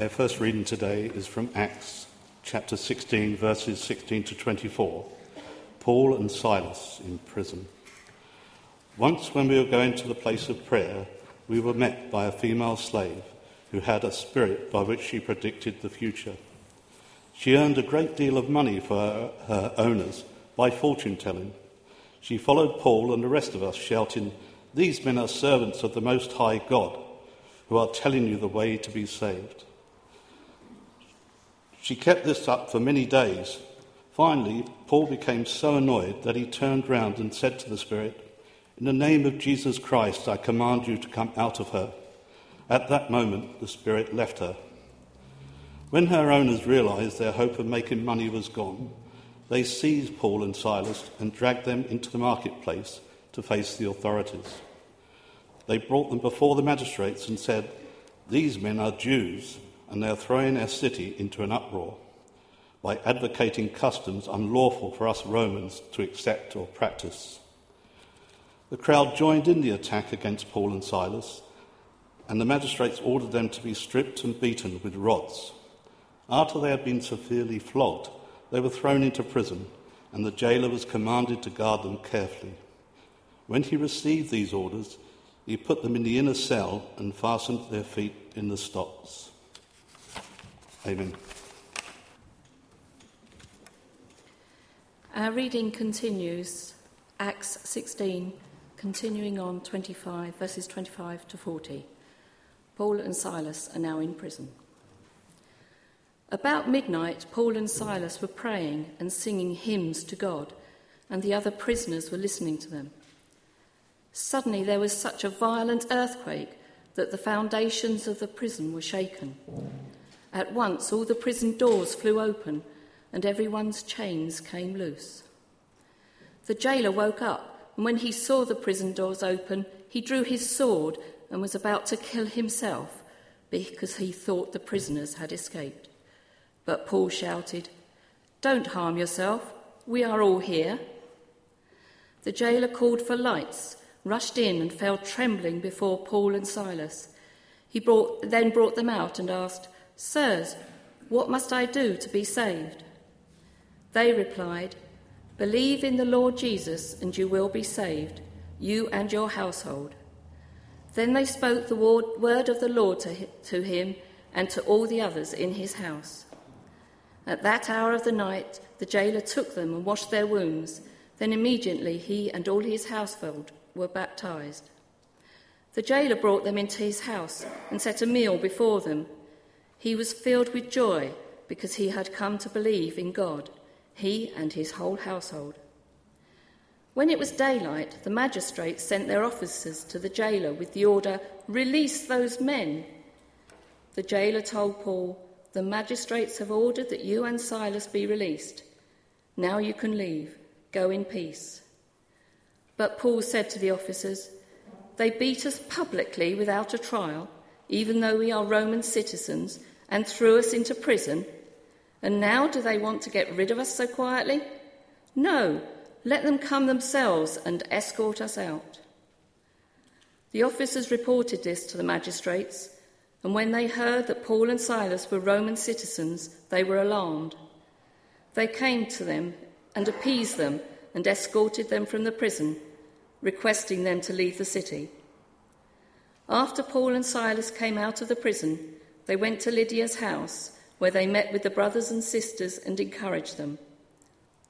Our first reading today is from Acts chapter 16, verses 16 to 24. Paul and Silas in prison. Once, when we were going to the place of prayer, we were met by a female slave who had a spirit by which she predicted the future. She earned a great deal of money for her, her owners by fortune telling. She followed Paul and the rest of us, shouting, These men are servants of the Most High God, who are telling you the way to be saved. She kept this up for many days. Finally, Paul became so annoyed that he turned round and said to the Spirit, In the name of Jesus Christ, I command you to come out of her. At that moment, the Spirit left her. When her owners realized their hope of making money was gone, they seized Paul and Silas and dragged them into the marketplace to face the authorities. They brought them before the magistrates and said, These men are Jews, and they are throwing our city into an uproar by advocating customs unlawful for us Romans to accept or practice. The crowd joined in the attack against Paul and Silas, and the magistrates ordered them to be stripped and beaten with rods. After they had been severely flogged, they were thrown into prison, and the jailer was commanded to guard them carefully. When he received these orders, he put them in the inner cell and fastened their feet in the stocks. Amen. Our reading continues, Acts 16, continuing on 25, verses 25 to 40. Paul and Silas are now in prison. About midnight, Paul and Silas were praying and singing hymns to God, and the other prisoners were listening to them. Suddenly, there was such a violent earthquake that the foundations of the prison were shaken. At once, all the prison doors flew open, and everyone's chains came loose. The jailer woke up, and when he saw the prison doors open, he drew his sword and was about to kill himself because he thought the prisoners had escaped. But Paul shouted, Don't harm yourself, we are all here. The jailer called for lights, rushed in, and fell trembling before Paul and Silas. He brought, then brought them out and asked, Sirs, what must I do to be saved? They replied, Believe in the Lord Jesus, and you will be saved, you and your household. Then they spoke the word of the Lord to him and to all the others in his house. At that hour of the night, the jailer took them and washed their wounds. Then immediately he and all his household were baptized. The jailer brought them into his house and set a meal before them. He was filled with joy because he had come to believe in God, he and his whole household. When it was daylight, the magistrates sent their officers to the jailer with the order, Release those men. The jailer told Paul, the magistrates have ordered that you and Silas be released. Now you can leave. Go in peace. But Paul said to the officers, They beat us publicly without a trial, even though we are Roman citizens, and threw us into prison. And now do they want to get rid of us so quietly? No, let them come themselves and escort us out. The officers reported this to the magistrates and when they heard that Paul and Silas were Roman citizens, they were alarmed. They came to them and appeased them and escorted them from the prison, requesting them to leave the city. After Paul and Silas came out of the prison, they went to Lydia's house, where they met with the brothers and sisters and encouraged them.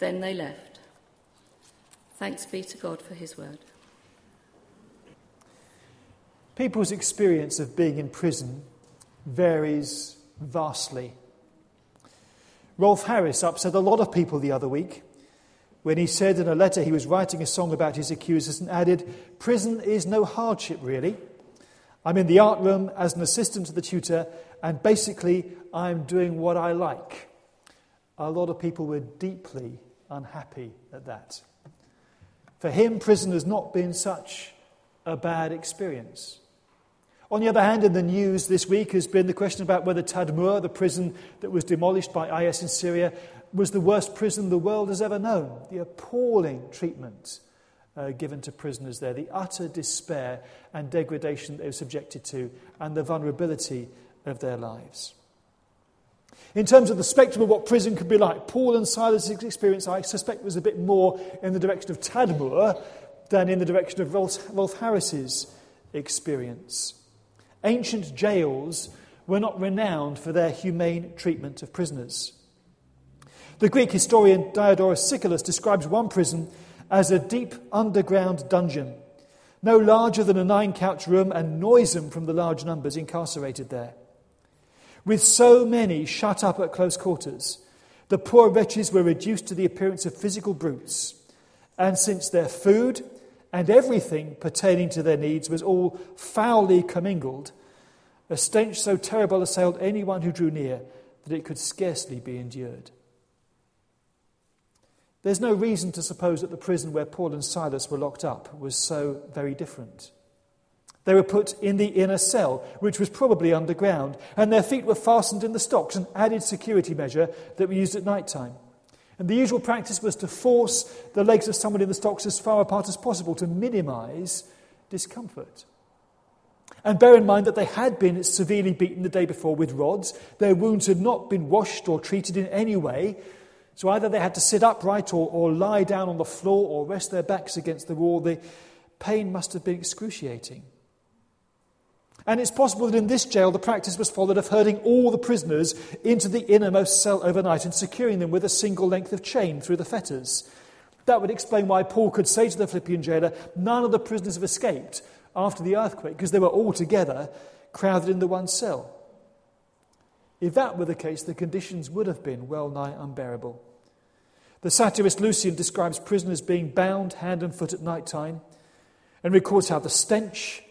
Then they left. Thanks be to God for his word. People's experience of being in prison varies vastly. Rolf Harris upset a lot of people the other week when he said in a letter he was writing a song about his accusers and added, Prison is no hardship, really. I'm in the art room as an assistant to the tutor, and basically, I'm doing what I like. A lot of people were deeply unhappy at that. For him, prison has not been such a bad experience. On the other hand, in the news this week has been the question about whether Tadmur, the prison that was demolished by IS in Syria, was the worst prison the world has ever known. The appalling treatment uh, given to prisoners there, the utter despair and degradation they were subjected to, and the vulnerability of their lives. In terms of the spectrum of what prison could be like, Paul and Silas' experience, I suspect, was a bit more in the direction of Tadmor than in the direction of Rolf, Rolf Harris's experience. Ancient jails were not renowned for their humane treatment of prisoners. The Greek historian Diodorus Siculus describes one prison as a deep underground dungeon, no larger than a nine couch room and noisome from the large numbers incarcerated there. With so many shut up at close quarters, the poor wretches were reduced to the appearance of physical brutes, and since their food and everything pertaining to their needs was all foully commingled, a stench so terrible assailed anyone who drew near that it could scarcely be endured. There's no reason to suppose that the prison where Paul and Silas were locked up was so very different. They were put in the inner cell, which was probably underground, and their feet were fastened in the stocks, an added security measure that we used at night time. And the usual practice was to force the legs of someone in the stocks as far apart as possible to minimize discomfort. And bear in mind that they had been severely beaten the day before with rods. Their wounds had not been washed or treated in any way. So either they had to sit upright or, or lie down on the floor or rest their backs against the wall. The pain must have been excruciating. And it's possible that in this jail the practice was followed of herding all the prisoners into the innermost cell overnight and securing them with a single length of chain through the fetters. That would explain why Paul could say to the Philippian jailer, None of the prisoners have escaped after the earthquake because they were all together crowded into one cell. If that were the case, the conditions would have been well nigh unbearable. The satirist Lucian describes prisoners being bound hand and foot at night time and records how the stench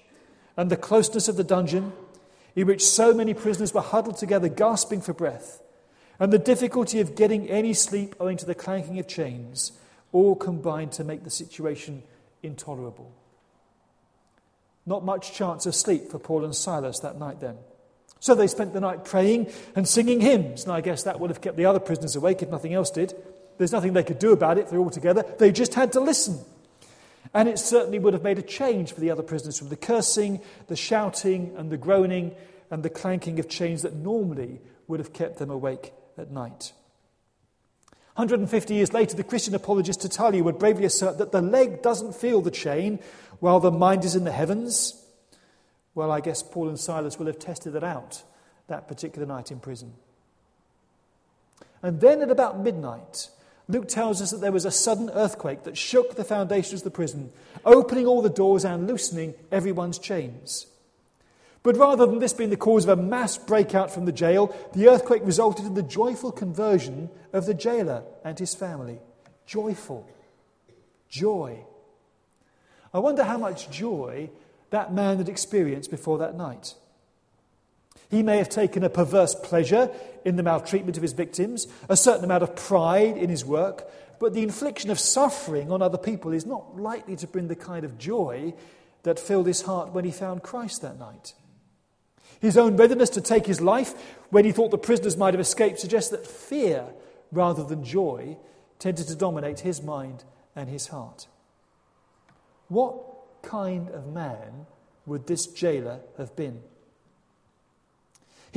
and the closeness of the dungeon, in which so many prisoners were huddled together, gasping for breath, and the difficulty of getting any sleep owing to the clanking of chains, all combined to make the situation intolerable. Not much chance of sleep for Paul and Silas that night then. So they spent the night praying and singing hymns, and I guess that would have kept the other prisoners awake if nothing else did. There's nothing they could do about it, they're all together. They just had to listen. And it certainly would have made a change for the other prisoners from the cursing, the shouting, and the groaning, and the clanking of chains that normally would have kept them awake at night. 150 years later, the Christian apologist Tertullian would bravely assert that the leg doesn't feel the chain while the mind is in the heavens. Well, I guess Paul and Silas will have tested that out that particular night in prison. And then at about midnight, Luke tells us that there was a sudden earthquake that shook the foundations of the prison, opening all the doors and loosening everyone's chains. But rather than this being the cause of a mass breakout from the jail, the earthquake resulted in the joyful conversion of the jailer and his family. Joyful. Joy. I wonder how much joy that man had experienced before that night. He may have taken a perverse pleasure in the maltreatment of his victims, a certain amount of pride in his work, but the infliction of suffering on other people is not likely to bring the kind of joy that filled his heart when he found Christ that night. His own readiness to take his life when he thought the prisoners might have escaped suggests that fear rather than joy tended to dominate his mind and his heart. What kind of man would this jailer have been?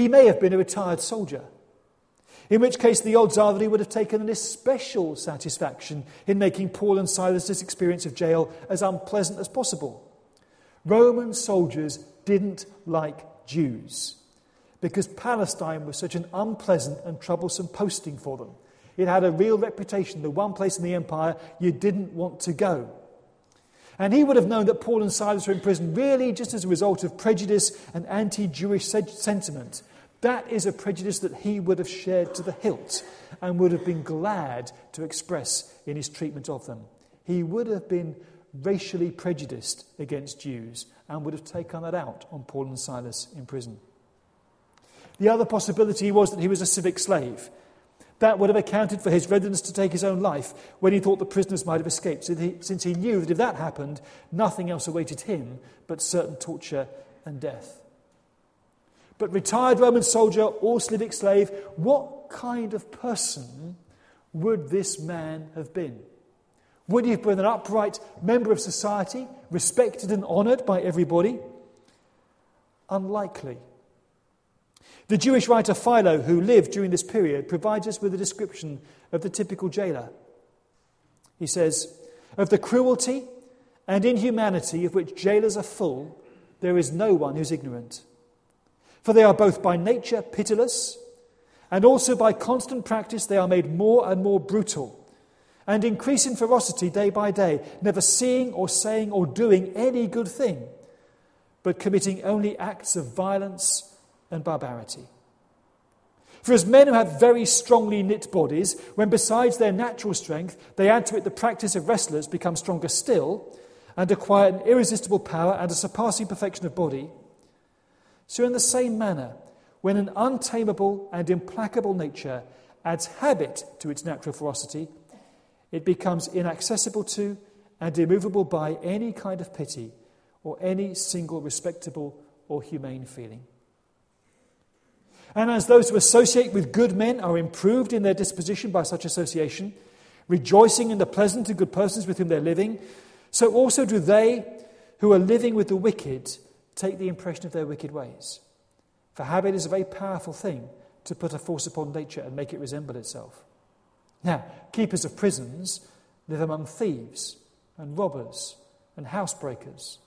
He may have been a retired soldier, in which case the odds are that he would have taken an especial satisfaction in making Paul and Silas's experience of jail as unpleasant as possible. Roman soldiers didn't like Jews because Palestine was such an unpleasant and troublesome posting for them. It had a real reputation, the one place in the empire you didn't want to go. And he would have known that Paul and Silas were in prison really just as a result of prejudice and anti Jewish sentiment. That is a prejudice that he would have shared to the hilt and would have been glad to express in his treatment of them. He would have been racially prejudiced against Jews and would have taken that out on Paul and Silas in prison. The other possibility was that he was a civic slave. That would have accounted for his readiness to take his own life when he thought the prisoners might have escaped, since he knew that if that happened, nothing else awaited him but certain torture and death. But retired Roman soldier or civic slave, what kind of person would this man have been? Would he have been an upright member of society, respected and honoured by everybody? Unlikely. The Jewish writer Philo, who lived during this period, provides us with a description of the typical jailer. He says, Of the cruelty and inhumanity of which jailers are full, there is no one who's ignorant. For they are both by nature pitiless, and also by constant practice they are made more and more brutal, and increase in ferocity day by day, never seeing or saying or doing any good thing, but committing only acts of violence and barbarity. For as men who have very strongly knit bodies, when besides their natural strength they add to it the practice of wrestlers, become stronger still, and acquire an irresistible power and a surpassing perfection of body, so in the same manner, when an untamable and implacable nature adds habit to its natural ferocity, it becomes inaccessible to and immovable by any kind of pity or any single respectable or humane feeling. And as those who associate with good men are improved in their disposition by such association, rejoicing in the pleasant and good persons with whom they're living, so also do they who are living with the wicked take the impression of their wicked ways. For habit is a very powerful thing to put a force upon nature and make it resemble itself. Now, keepers of prisons live among thieves and robbers and housebreakers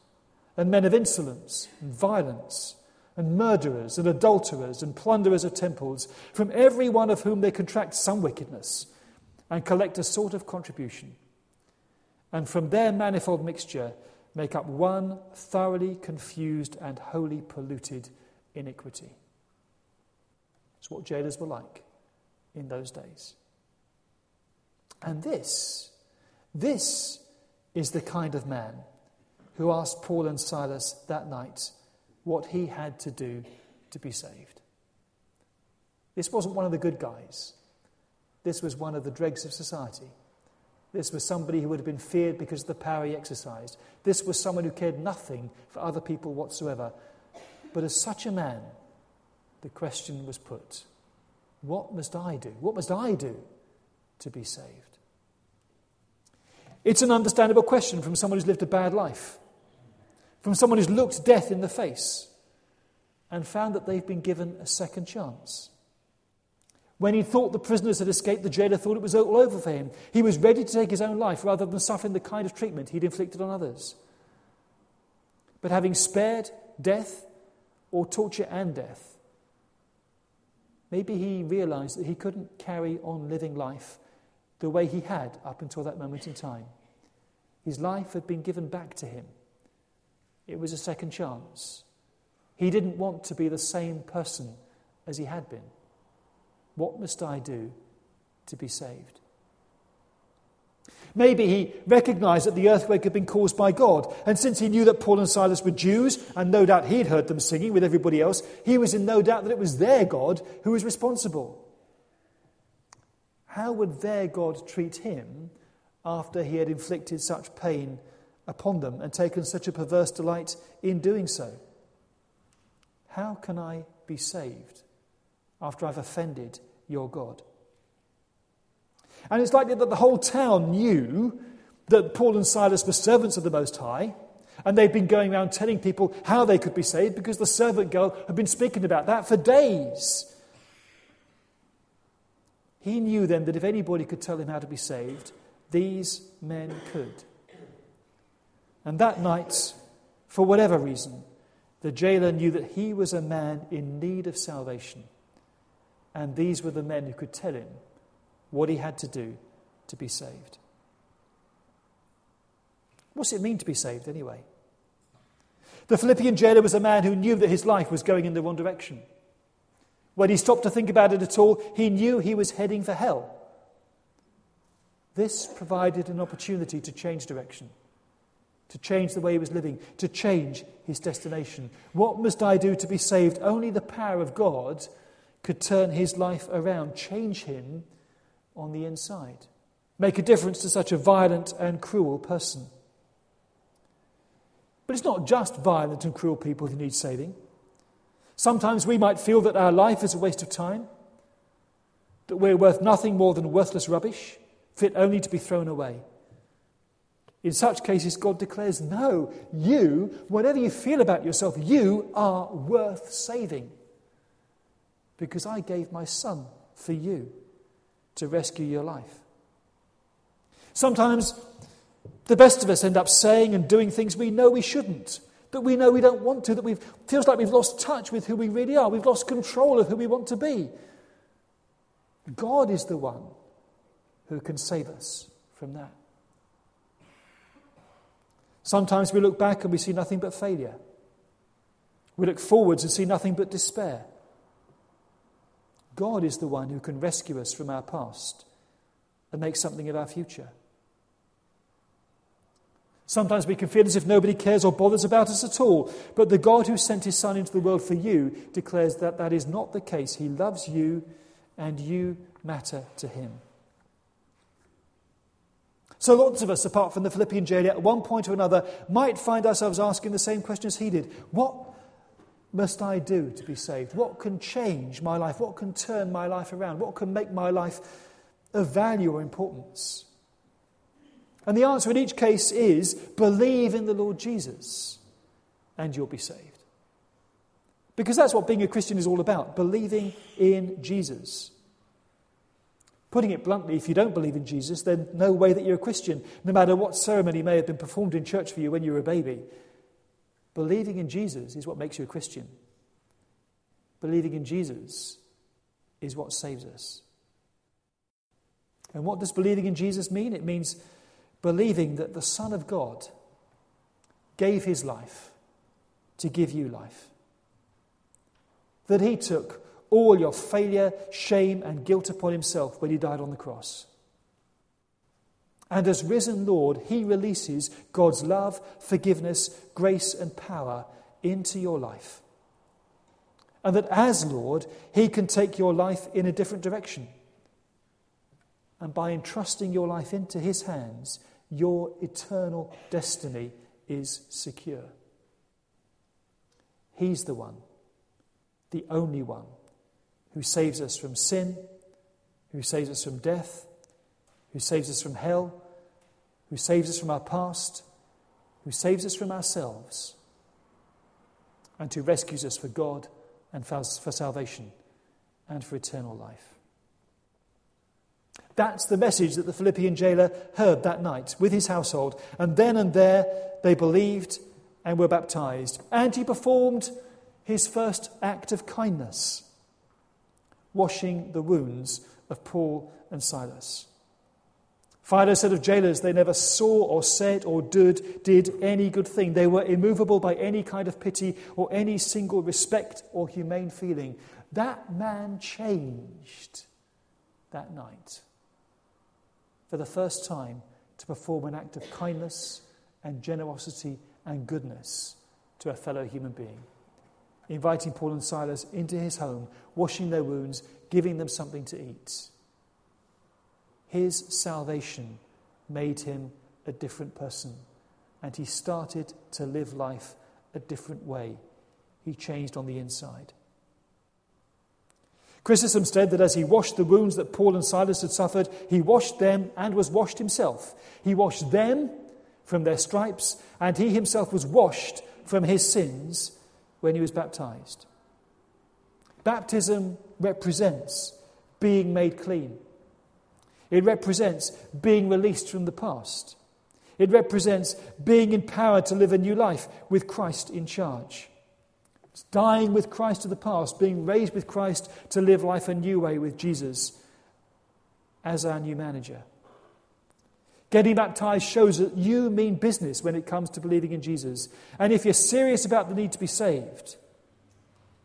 and men of insolence and violence and murderers and adulterers and plunderers of temples, from every one of whom they contract some wickedness and collect a sort of contribution. And from their manifold mixture make up one thoroughly confused and wholly polluted iniquity. It's what jailers were like in those days. And this, this is the kind of man who asked Paul and Silas that night what he had to do to be saved. This wasn't one of the good guys. This was one of the dregs of society. This was somebody who would have been feared because of the power he exercised. This was someone who cared nothing for other people whatsoever. But as such a man, the question was put What must I do? What must I do to be saved? It's an understandable question from someone who's lived a bad life from someone who's looked death in the face and found that they've been given a second chance. When he thought the prisoners had escaped, the jailer thought it was all over for him. He was ready to take his own life rather than suffering the kind of treatment he'd inflicted on others. But having spared death or torture and death, maybe he realized that he couldn't carry on living life the way he had up until that moment in time. His life had been given back to him. It was a second chance. He didn't want to be the same person as he had been. What must I do to be saved? Maybe he recognized that the earthquake had been caused by God, and since he knew that Paul and Silas were Jews, and no doubt he'd heard them singing with everybody else, he was in no doubt that it was their God who was responsible. How would their God treat him after he had inflicted such pain upon them and taken such a perverse delight in doing so. How can I be saved after I've offended your God? And it's likely that the whole town knew that Paul and Silas were servants of the Most High, and they'd been going around telling people how they could be saved because the servant girl had been speaking about that for days. He knew then that if anybody could tell him how to be saved, these men could. And that night, for whatever reason, the jailer knew that he was a man in need of salvation. And these were the men who could tell him what he had to do to be saved. What's it mean to be saved, anyway? The Philippian jailer was a man who knew that his life was going in the wrong direction. When he stopped to think about it at all, he knew he was heading for hell. This provided an opportunity to change direction to change the way he was living, to change his destination. What must I do to be saved? Only the power of God could turn his life around, change him on the inside, make a difference to such a violent and cruel person. But it's not just violent and cruel people who need saving. Sometimes we might feel that our life is a waste of time, that we're worth nothing more than worthless rubbish, fit only to be thrown away. In such cases, God declares, No, you, whatever you feel about yourself, you are worth saving. Because I gave my son for you to rescue your life. Sometimes the best of us end up saying and doing things we know we shouldn't, that we know we don't want to, that we feels like we've lost touch with who we really are. We've lost control of who we want to be. God is the one who can save us from that. Sometimes we look back and we see nothing but failure. We look forwards and see nothing but despair. God is the one who can rescue us from our past and make something of our future. Sometimes we can feel as if nobody cares or bothers about us at all, but the God who sent his Son into the world for you declares that that is not the case. He loves you and you matter to him. So, lots of us, apart from the Philippian jailer, at one point or another, might find ourselves asking the same question as he did What must I do to be saved? What can change my life? What can turn my life around? What can make my life of value or importance? And the answer in each case is believe in the Lord Jesus and you'll be saved. Because that's what being a Christian is all about believing in Jesus. Putting it bluntly, if you don't believe in Jesus, then no way that you're a Christian, no matter what ceremony may have been performed in church for you when you were a baby. Believing in Jesus is what makes you a Christian. Believing in Jesus is what saves us. And what does believing in Jesus mean? It means believing that the Son of God gave his life to give you life. That he took all your failure, shame, and guilt upon himself when he died on the cross. And as risen Lord, he releases God's love, forgiveness, grace, and power into your life. And that as Lord, he can take your life in a different direction. And by entrusting your life into his hands, your eternal destiny is secure. He's the one, the only one who saves us from sin, who saves us from death, who saves us from hell, who saves us from our past, who saves us from ourselves, and who rescues us for God and for, salvation and for eternal life. That's the message that the Philippian jailer heard that night with his household. And then and there they believed and were baptized. And he performed his first act of kindness washing the wounds of Paul and Silas. Philo said of jailers, they never saw or said or did, did any good thing. They were immovable by any kind of pity or any single respect or humane feeling. That man changed that night for the first time to perform an act of kindness and generosity and goodness to a fellow human being inviting Paul and Silas into his home, washing their wounds, giving them something to eat. His salvation made him a different person, and he started to live life a different way. He changed on the inside. Chrysostom said that as he washed the wounds that Paul and Silas had suffered, he washed them and was washed himself. He washed them from their stripes, and he himself was washed from his sins when he was baptized. Baptism represents being made clean. It represents being released from the past. It represents being empowered to live a new life with Christ in charge. It's dying with Christ to the past, being raised with Christ to live life a new way with Jesus as our new manager. Getting baptized shows that you mean business when it comes to believing in Jesus. And if you're serious about the need to be saved,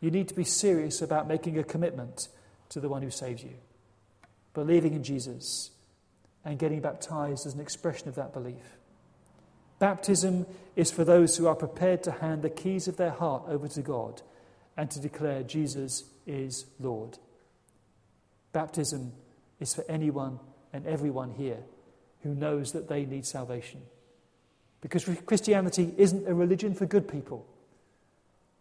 you need to be serious about making a commitment to the one who saves you. Believing in Jesus and getting baptized as an expression of that belief. Baptism is for those who are prepared to hand the keys of their heart over to God and to declare Jesus is Lord. Baptism is for anyone and everyone here who knows that they need salvation. Because Christianity isn't a religion for good people,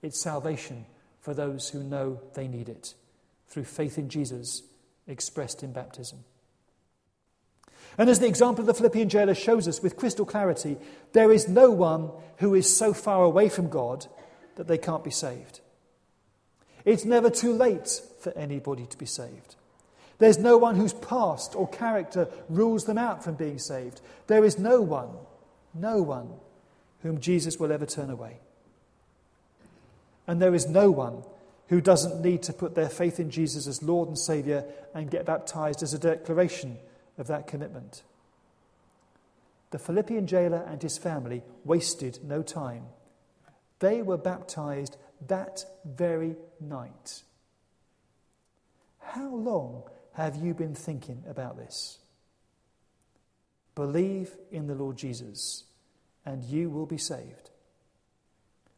it's salvation for those who know they need it through faith in Jesus expressed in baptism. And as the example of the Philippian jailer shows us with crystal clarity, there is no one who is so far away from God that they can't be saved. It's never too late for anybody to be saved. There's no one whose past or character rules them out from being saved. There is no one, no one whom Jesus will ever turn away. And there is no one who doesn't need to put their faith in Jesus as Lord and Saviour and get baptized as a declaration of that commitment. The Philippian jailer and his family wasted no time. They were baptized that very night. How long have you been thinking about this? Believe in the Lord Jesus, and you will be saved.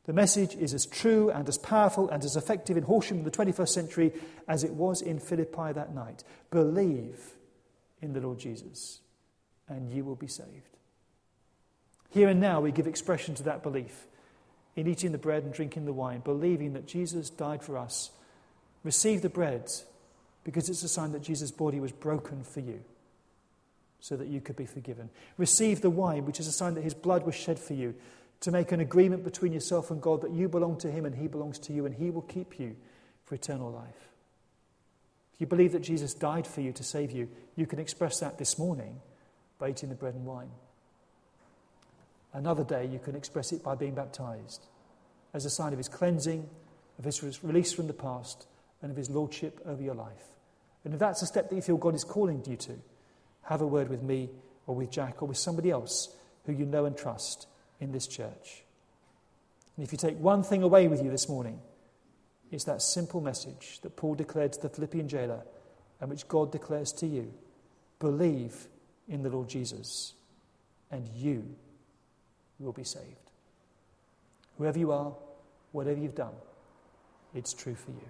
The message is as true and as powerful and as effective in Horsham in the 21st century as it was in Philippi that night. Believe in the Lord Jesus, and you will be saved. Here and now, we give expression to that belief in eating the bread and drinking the wine, believing that Jesus died for us. Receive the bread because it's a sign that Jesus' body was broken for you so that you could be forgiven. Receive the wine, which is a sign that his blood was shed for you to make an agreement between yourself and God that you belong to him and he belongs to you and he will keep you for eternal life. If you believe that Jesus died for you to save you, you can express that this morning by eating the bread and wine. Another day, you can express it by being baptized as a sign of his cleansing, of his release from the past, and of his lordship over your life. And if that's a step that you feel God is calling you to, have a word with me or with Jack or with somebody else who you know and trust in this church. And if you take one thing away with you this morning, it's that simple message that Paul declared to the Philippian jailer and which God declares to you believe in the Lord Jesus, and you will be saved. Whoever you are, whatever you've done, it's true for you.